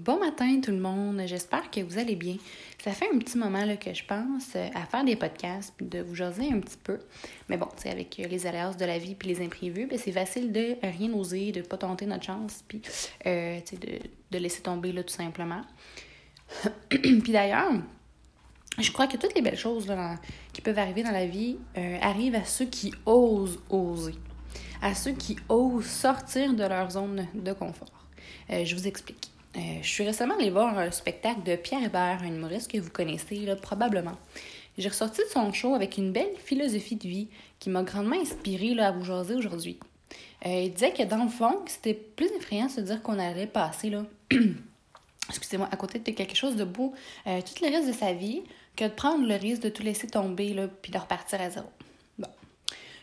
Bon matin tout le monde, j'espère que vous allez bien. Ça fait un petit moment là, que je pense euh, à faire des podcasts de vous jaser un petit peu. Mais bon, tu avec euh, les aléas de la vie puis les imprévus, ben, c'est facile de rien oser, de pas tenter notre chance puis euh, de, de, laisser tomber là, tout simplement. puis d'ailleurs, je crois que toutes les belles choses là, qui peuvent arriver dans la vie arrivent à ceux qui osent oser, à ceux qui osent sortir de leur zone de confort. je vous explique. Euh, je suis récemment allée voir un spectacle de Pierre Hébert, un humoriste que vous connaissez probablement. J'ai ressorti de son show avec une belle philosophie de vie qui m'a grandement inspirée là, à vous jaser aujourd'hui. Euh, il disait que dans le fond, c'était plus effrayant de se dire qu'on allait passer là, excusez-moi, à côté de quelque chose de beau euh, tout le reste de sa vie que de prendre le risque de tout laisser tomber puis de repartir à zéro.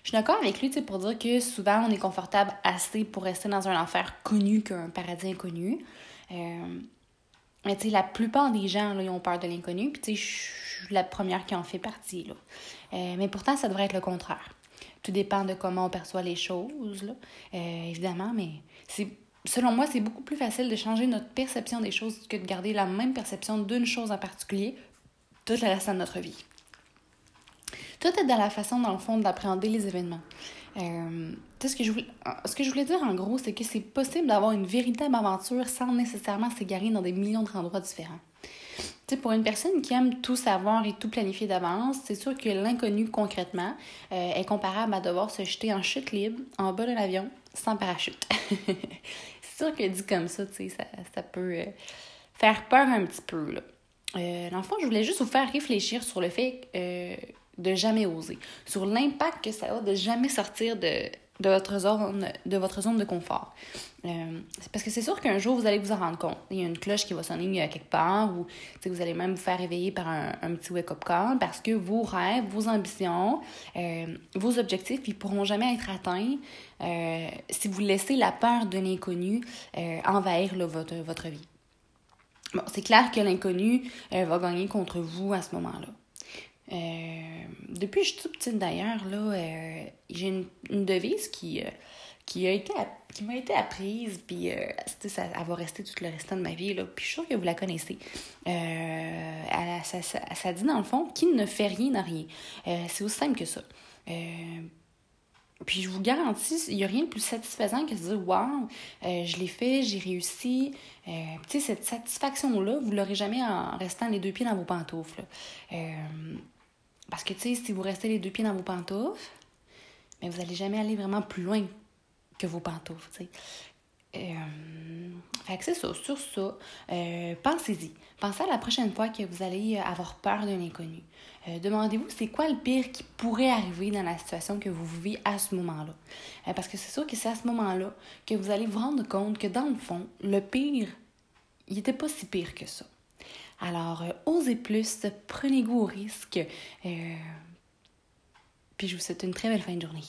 Je suis d'accord avec lui pour dire que souvent on est confortable assez pour rester dans un enfer connu qu'un paradis inconnu. Euh, mais tu sais, la plupart des gens, là, ils ont peur de l'inconnu. Puis tu sais, je suis la première qui en fait partie, là. Euh, mais pourtant, ça devrait être le contraire. Tout dépend de comment on perçoit les choses, là. Euh, évidemment, mais c'est selon moi, c'est beaucoup plus facile de changer notre perception des choses que de garder la même perception d'une chose en particulier toute la reste de notre vie. Tout est dans la façon, dans le fond, d'appréhender les événements. Euh, ce, que je voulais, ce que je voulais dire en gros, c'est que c'est possible d'avoir une véritable aventure sans nécessairement s'égarer dans des millions d'endroits différents. sais, pour une personne qui aime tout savoir et tout planifier d'avance, c'est sûr que l'inconnu concrètement euh, est comparable à devoir se jeter en chute libre en bas de l'avion sans parachute. c'est sûr que dit comme ça, ça, ça peut euh, faire peur un petit peu. Euh, dans le fond, je voulais juste vous faire réfléchir sur le fait de jamais oser, sur l'impact que ça a de jamais sortir de, de, votre, zone, de votre zone de confort. Euh, parce que c'est sûr qu'un jour, vous allez vous en rendre compte. Il y a une cloche qui va sonner euh, quelque part ou vous allez même vous faire réveiller par un, petit wake-up call parce que vos rêves, vos ambitions, euh, vos objectifs, ils pourront jamais être atteints si vous laissez la peur de l'inconnu envahir votre, votre vie. Bon, c'est clair que l'inconnu va gagner contre vous à ce moment-là. Euh, depuis que je suis toute petite d'ailleurs, là, euh, j'ai une, devise qui, euh, qui a été qui m'a été apprise, puis ça, elle va rester tout le restant de ma vie, là, puis je suis sûre que vous la connaissez. ça, ça, ça, dit dans le fond, qui ne fait rien n'a rien. c'est aussi simple que ça. Puis je vous garantis, il n'y a rien de plus satisfaisant que de dire Waouh, je l'ai fait, j'ai réussi. tu sais, cette satisfaction-là, vous ne l'aurez jamais en restant les deux pieds dans vos pantoufles. Parce que, tu sais, si vous restez les deux pieds dans vos pantoufles, mais vous n'allez jamais aller vraiment plus loin que vos pantoufles, tu sais. Euh, fait que c'est ça, sur ça, euh, pensez-y. Pensez à la prochaine fois que vous allez avoir peur d'un inconnu. Euh, demandez-vous c'est quoi le pire qui pourrait arriver dans la situation que vous vivez à ce moment-là? parce que c'est sûr que c'est à ce moment-là que vous allez vous rendre compte que dans le fond, le pire, il n'était pas si pire que ça. Alors, euh, osez plus, prenez goût au risque. Euh, puis je vous souhaite une très belle fin de journée.